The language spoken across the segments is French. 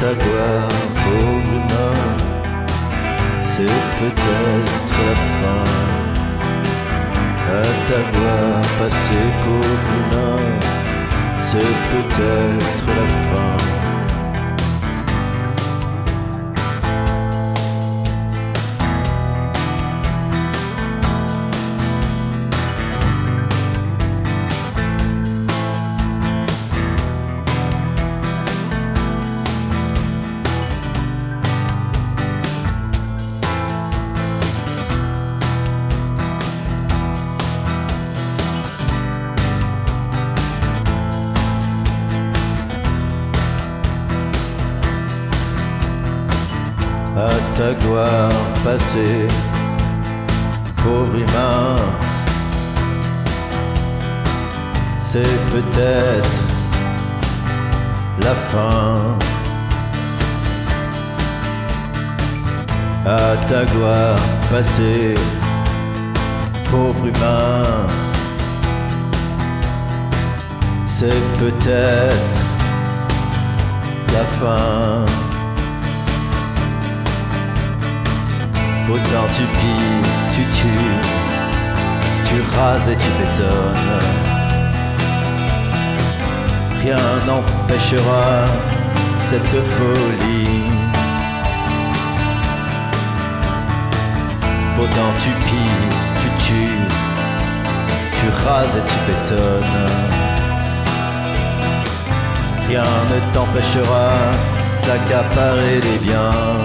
ta gloire, pauvre humain, c'est peut-être la fin. À ta gloire passée, pauvre humain, c'est peut-être la fin. À ta gloire passée, pauvre humain. C'est peut-être la fin. À ta gloire passée, pauvre humain. C'est peut-être la fin. Autant tu pilles, tu tues, tu rases et tu bétonnes. Rien n'empêchera cette folie. Autant tu pilles, tu tues, tu rases et tu bétonnes. Rien ne t'empêchera d'accaparer les biens.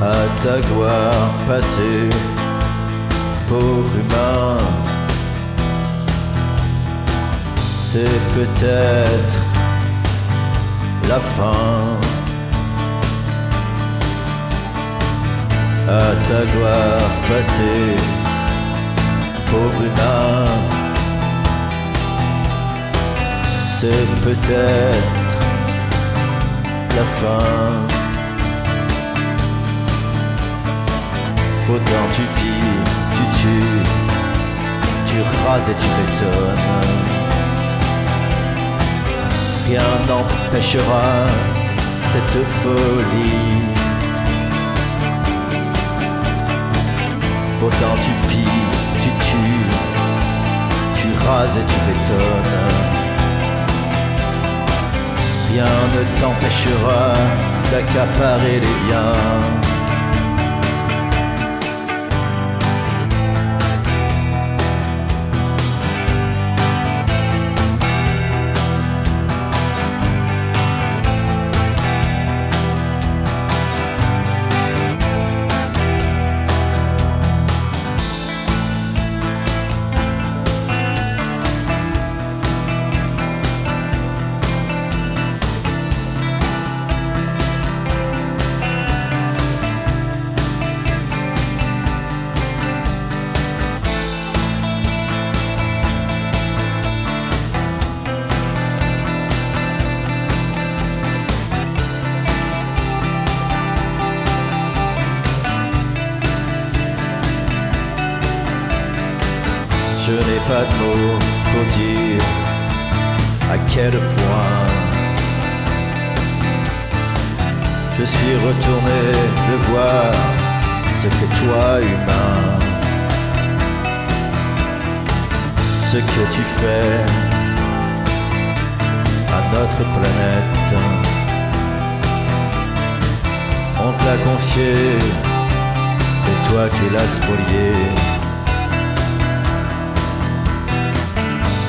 À ta gloire passée, pauvre humain. C'est peut-être la fin. À ta gloire passée, pauvre humain. C'est peut-être la fin. Autant tu pilles, tu tues, tu rases et tu bétonnes. Rien n'empêchera cette folie. Autant tu pilles, tu tues, tu rases et tu bétonnes. Rien ne t'empêchera d'accaparer les biens. Je n'ai pas de mots pour dire à quel point je suis retourné de voir ce que toi, humain, ce que tu fais à notre planète. On te l'a confié, et toi qui l'as spolié.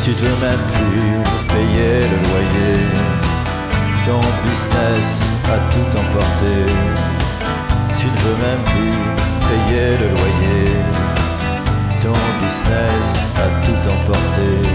tu ne veux même plus payer le loyer. Ton business a tout emporté. Tu ne veux même plus payer le loyer. Ton business a tout emporté.